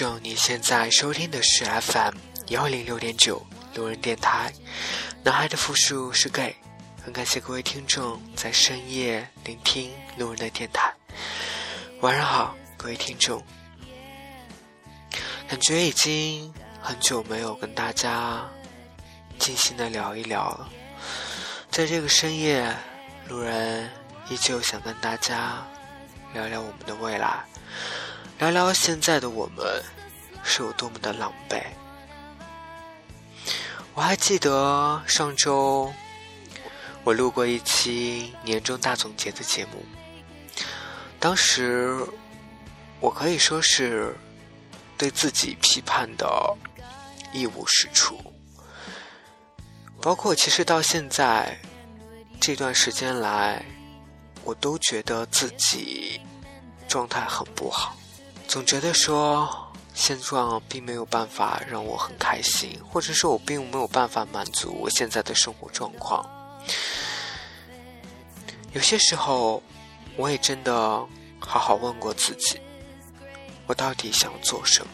听众，你现在收听的是 FM 幺零六点九路人电台。男孩的复数是 gay，很感谢各位听众在深夜聆听路人的电台。晚上好，各位听众。感觉已经很久没有跟大家静心的聊一聊了。在这个深夜，路人依旧想跟大家聊聊我们的未来。聊聊现在的我们是有多么的狼狈。我还记得上周我录过一期年终大总结的节目，当时我可以说是对自己批判的一无是处，包括其实到现在这段时间来，我都觉得自己状态很不好。总觉得说现状并没有办法让我很开心，或者说我并没有办法满足我现在的生活状况。有些时候，我也真的好好问过自己，我到底想做什么？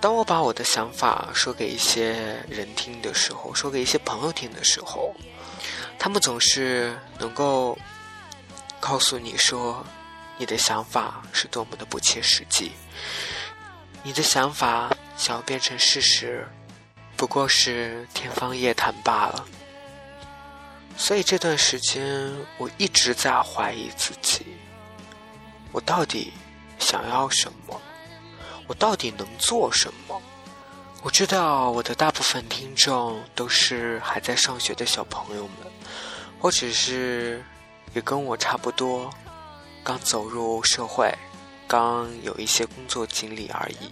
当我把我的想法说给一些人听的时候，说给一些朋友听的时候，他们总是能够告诉你说。你的想法是多么的不切实际，你的想法想要变成事实，不过是天方夜谭罢了。所以这段时间，我一直在怀疑自己：我到底想要什么？我到底能做什么？我知道我的大部分听众都是还在上学的小朋友们，或者是也跟我差不多。刚走入社会，刚有一些工作经历而已。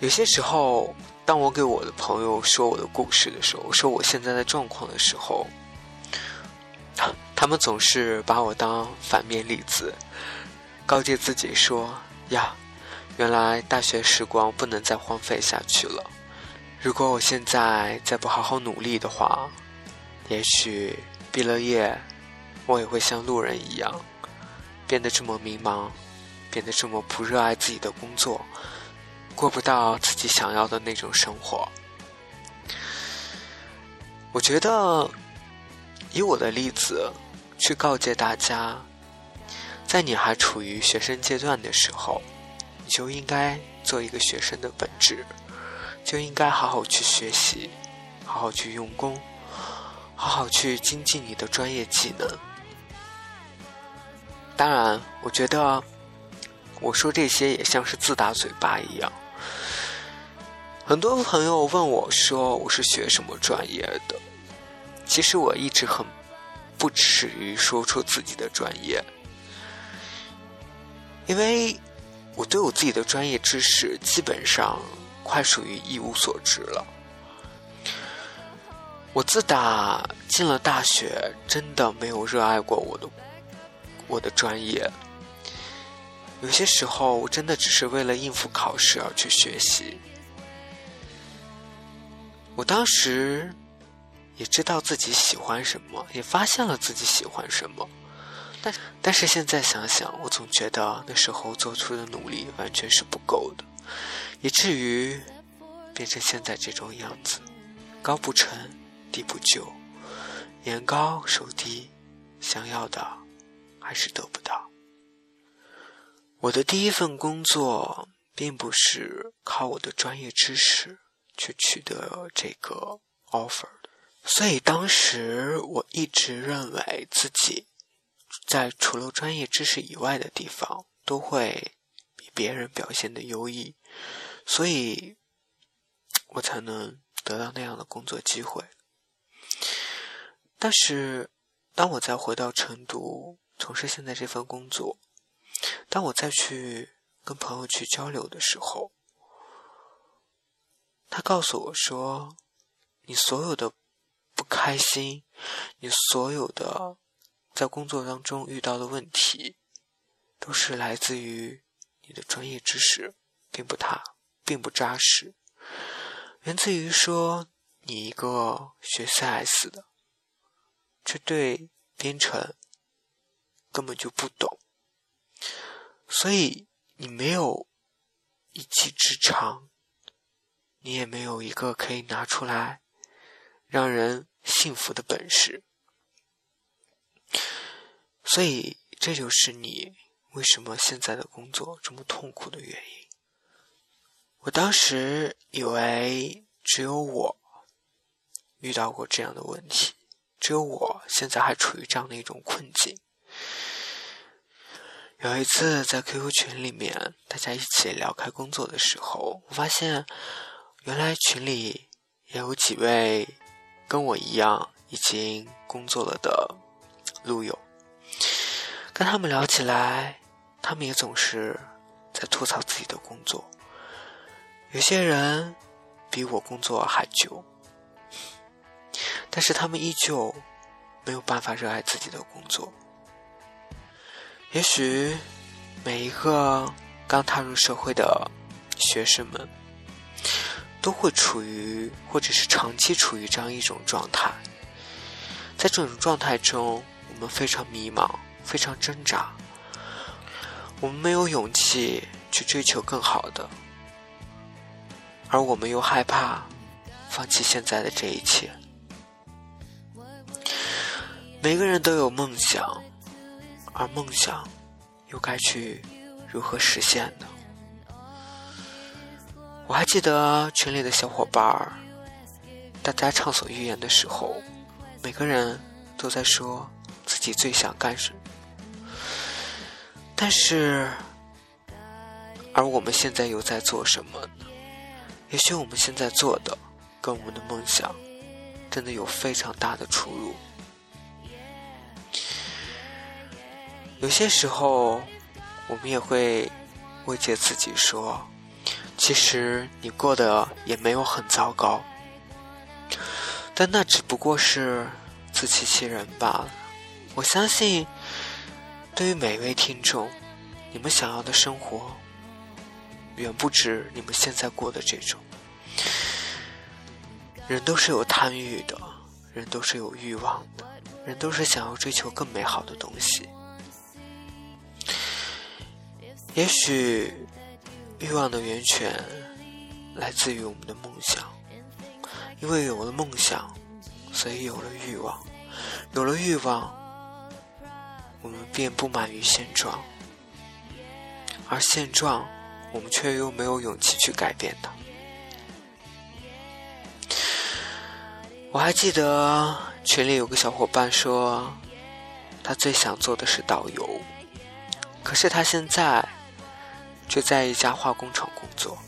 有些时候，当我给我的朋友说我的故事的时候，说我现在的状况的时候，他们总是把我当反面例子，告诫自己说：“呀，原来大学时光不能再荒废下去了。如果我现在再不好好努力的话，也许毕了业。”我也会像路人一样，变得这么迷茫，变得这么不热爱自己的工作，过不到自己想要的那种生活。我觉得，以我的例子去告诫大家，在你还处于学生阶段的时候，你就应该做一个学生的本质，就应该好好去学习，好好去用功，好好去精进你的专业技能。当然，我觉得我说这些也像是自打嘴巴一样。很多朋友问我说我是学什么专业的，其实我一直很不耻于说出自己的专业，因为我对我自己的专业知识基本上快属于一无所知了。我自打进了大学，真的没有热爱过我的。我的专业，有些时候我真的只是为了应付考试而去学习。我当时也知道自己喜欢什么，也发现了自己喜欢什么，但但是现在想想，我总觉得那时候做出的努力完全是不够的，以至于变成现在这种样子，高不成低不就，眼高手低，想要的。还是得不到。我的第一份工作并不是靠我的专业知识去取得这个 offer 的，所以当时我一直认为自己在除了专业知识以外的地方都会比别人表现的优异，所以我才能得到那样的工作机会。但是当我再回到成都，从事现在这份工作，当我再去跟朋友去交流的时候，他告诉我说：“你所有的不开心，你所有的在工作当中遇到的问题，都是来自于你的专业知识并不踏，并不扎实，源自于说你一个学 CS 的，却对编程。”根本就不懂，所以你没有一技之长，你也没有一个可以拿出来让人信服的本事。所以这就是你为什么现在的工作这么痛苦的原因。我当时以为只有我遇到过这样的问题，只有我现在还处于这样的一种困境。有一次在 QQ 群里面，大家一起聊开工作的时候，我发现原来群里也有几位跟我一样已经工作了的路友。跟他们聊起来，他们也总是在吐槽自己的工作。有些人比我工作还久，但是他们依旧没有办法热爱自己的工作。也许每一个刚踏入社会的学生们，都会处于或者是长期处于这样一种状态，在这种状态中，我们非常迷茫。非常挣扎，我们没有勇气去追求更好的，而我们又害怕放弃现在的这一切。每个人都有梦想，而梦想又该去如何实现呢？我还记得群里的小伙伴儿，大家畅所欲言的时候，每个人都在说自己最想干什么。但是，而我们现在又在做什么呢？也许我们现在做的，跟我们的梦想，真的有非常大的出入。有些时候，我们也会慰藉自己说，其实你过得也没有很糟糕，但那只不过是自欺欺人罢了。我相信。对于每一位听众，你们想要的生活远不止你们现在过的这种。人都是有贪欲的，人都是有欲望的，人都是想要追求更美好的东西。也许欲望的源泉来自于我们的梦想，因为有了梦想，所以有了欲望，有了欲望。我们便不满于现状，而现状，我们却又没有勇气去改变它。我还记得群里有个小伙伴说，他最想做的是导游，可是他现在却在一家化工厂工作。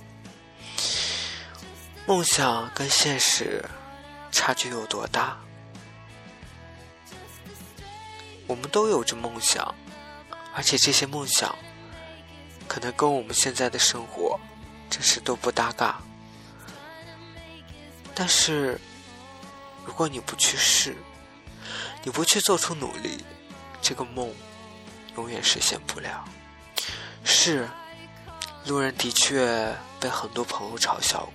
梦想跟现实差距有多大？我们都有着梦想，而且这些梦想可能跟我们现在的生活真是都不搭嘎。但是，如果你不去试，你不去做出努力，这个梦永远实现不了。是，路人的确被很多朋友嘲笑过，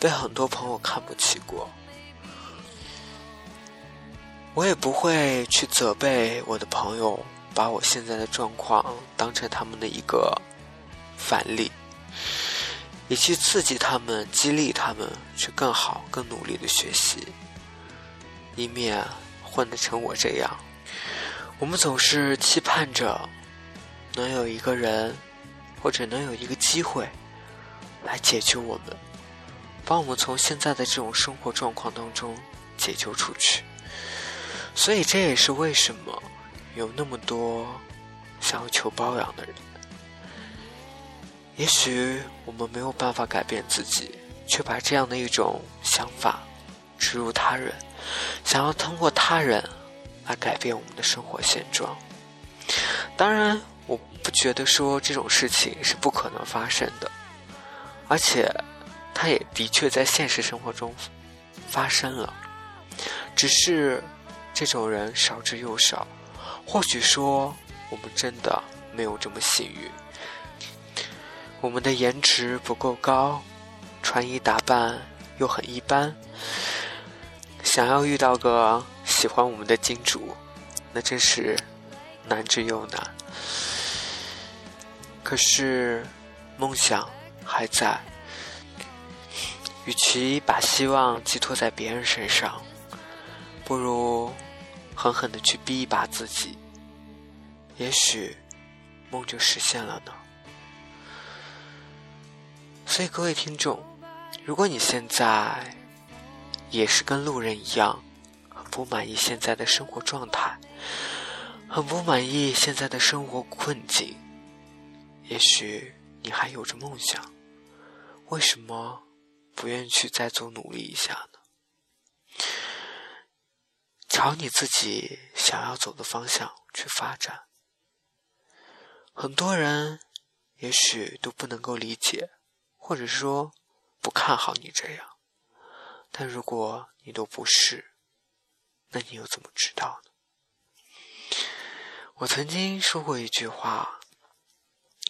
被很多朋友看不起过。我也不会去责备我的朋友，把我现在的状况当成他们的一个反例，也去刺激他们、激励他们去更好、更努力的学习，以免混得成我这样。我们总是期盼着能有一个人，或者能有一个机会来解救我们，把我们从现在的这种生活状况当中解救出去。所以这也是为什么有那么多想要求包养的人。也许我们没有办法改变自己，却把这样的一种想法植入他人，想要通过他人来改变我们的生活现状。当然，我不觉得说这种事情是不可能发生的，而且它也的确在现实生活中发生了，只是。这种人少之又少，或许说我们真的没有这么幸运。我们的颜值不够高，穿衣打扮又很一般，想要遇到个喜欢我们的金主，那真是难之又难。可是梦想还在。与其把希望寄托在别人身上，不如狠狠的去逼一把自己，也许梦就实现了呢。所以各位听众，如果你现在也是跟路人一样，很不满意现在的生活状态，很不满意现在的生活困境，也许你还有着梦想，为什么？不愿意去再做努力一下呢？朝你自己想要走的方向去发展。很多人也许都不能够理解，或者说不看好你这样。但如果你都不是，那你又怎么知道呢？我曾经说过一句话，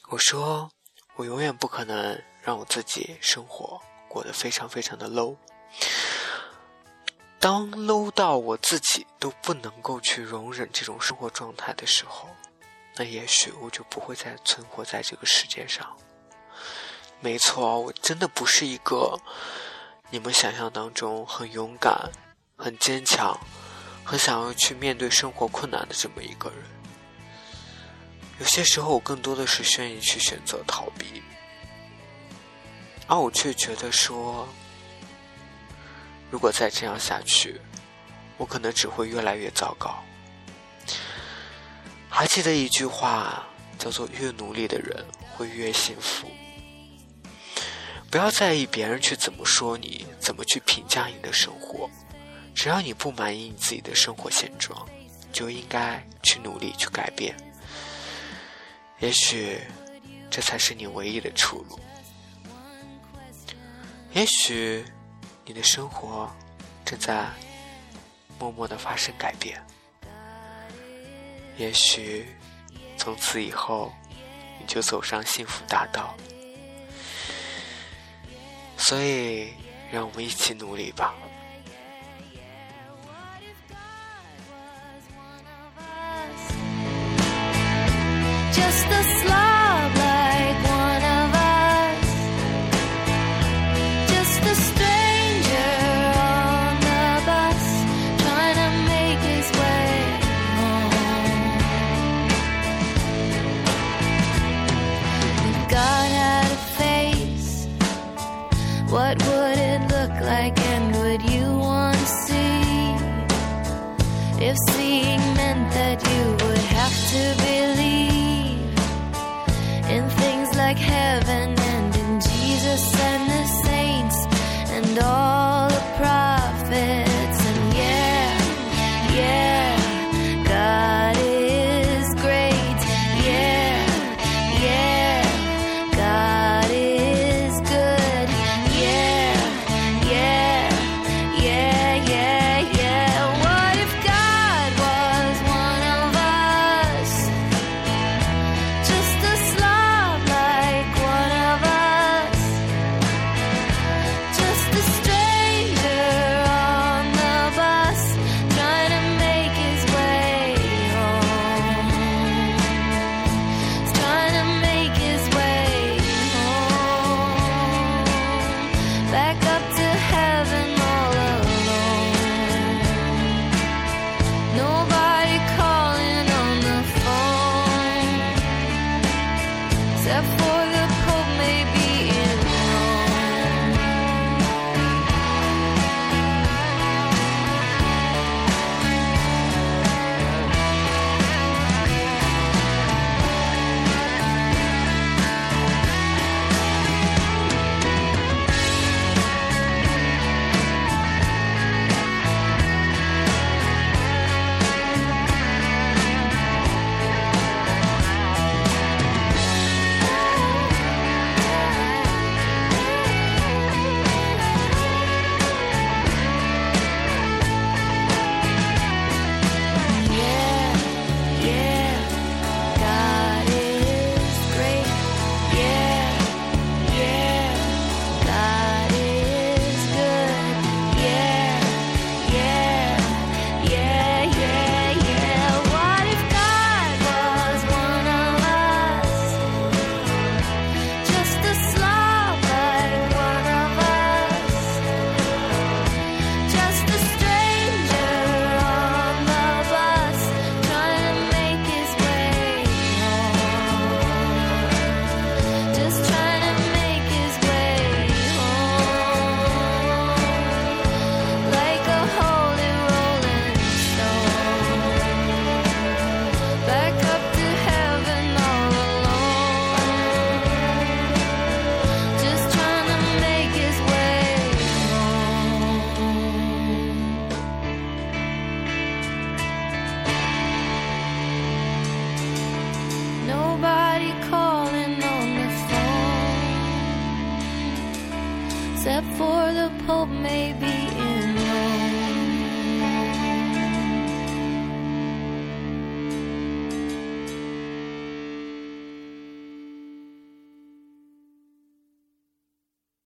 我说我永远不可能让我自己生活。过得非常非常的 low，当 low 到我自己都不能够去容忍这种生活状态的时候，那也许我就不会再存活在这个世界上。没错，我真的不是一个你们想象当中很勇敢、很坚强、很想要去面对生活困难的这么一个人。有些时候，我更多的是愿意去选择逃避。而我却觉得说，如果再这样下去，我可能只会越来越糟糕。还记得一句话，叫做“越努力的人会越幸福”。不要在意别人去怎么说你，怎么去评价你的生活，只要你不满意你自己的生活现状，就应该去努力去改变。也许，这才是你唯一的出路。也许你的生活正在默默的发生改变，也许从此以后你就走上幸福大道。所以，让我们一起努力吧。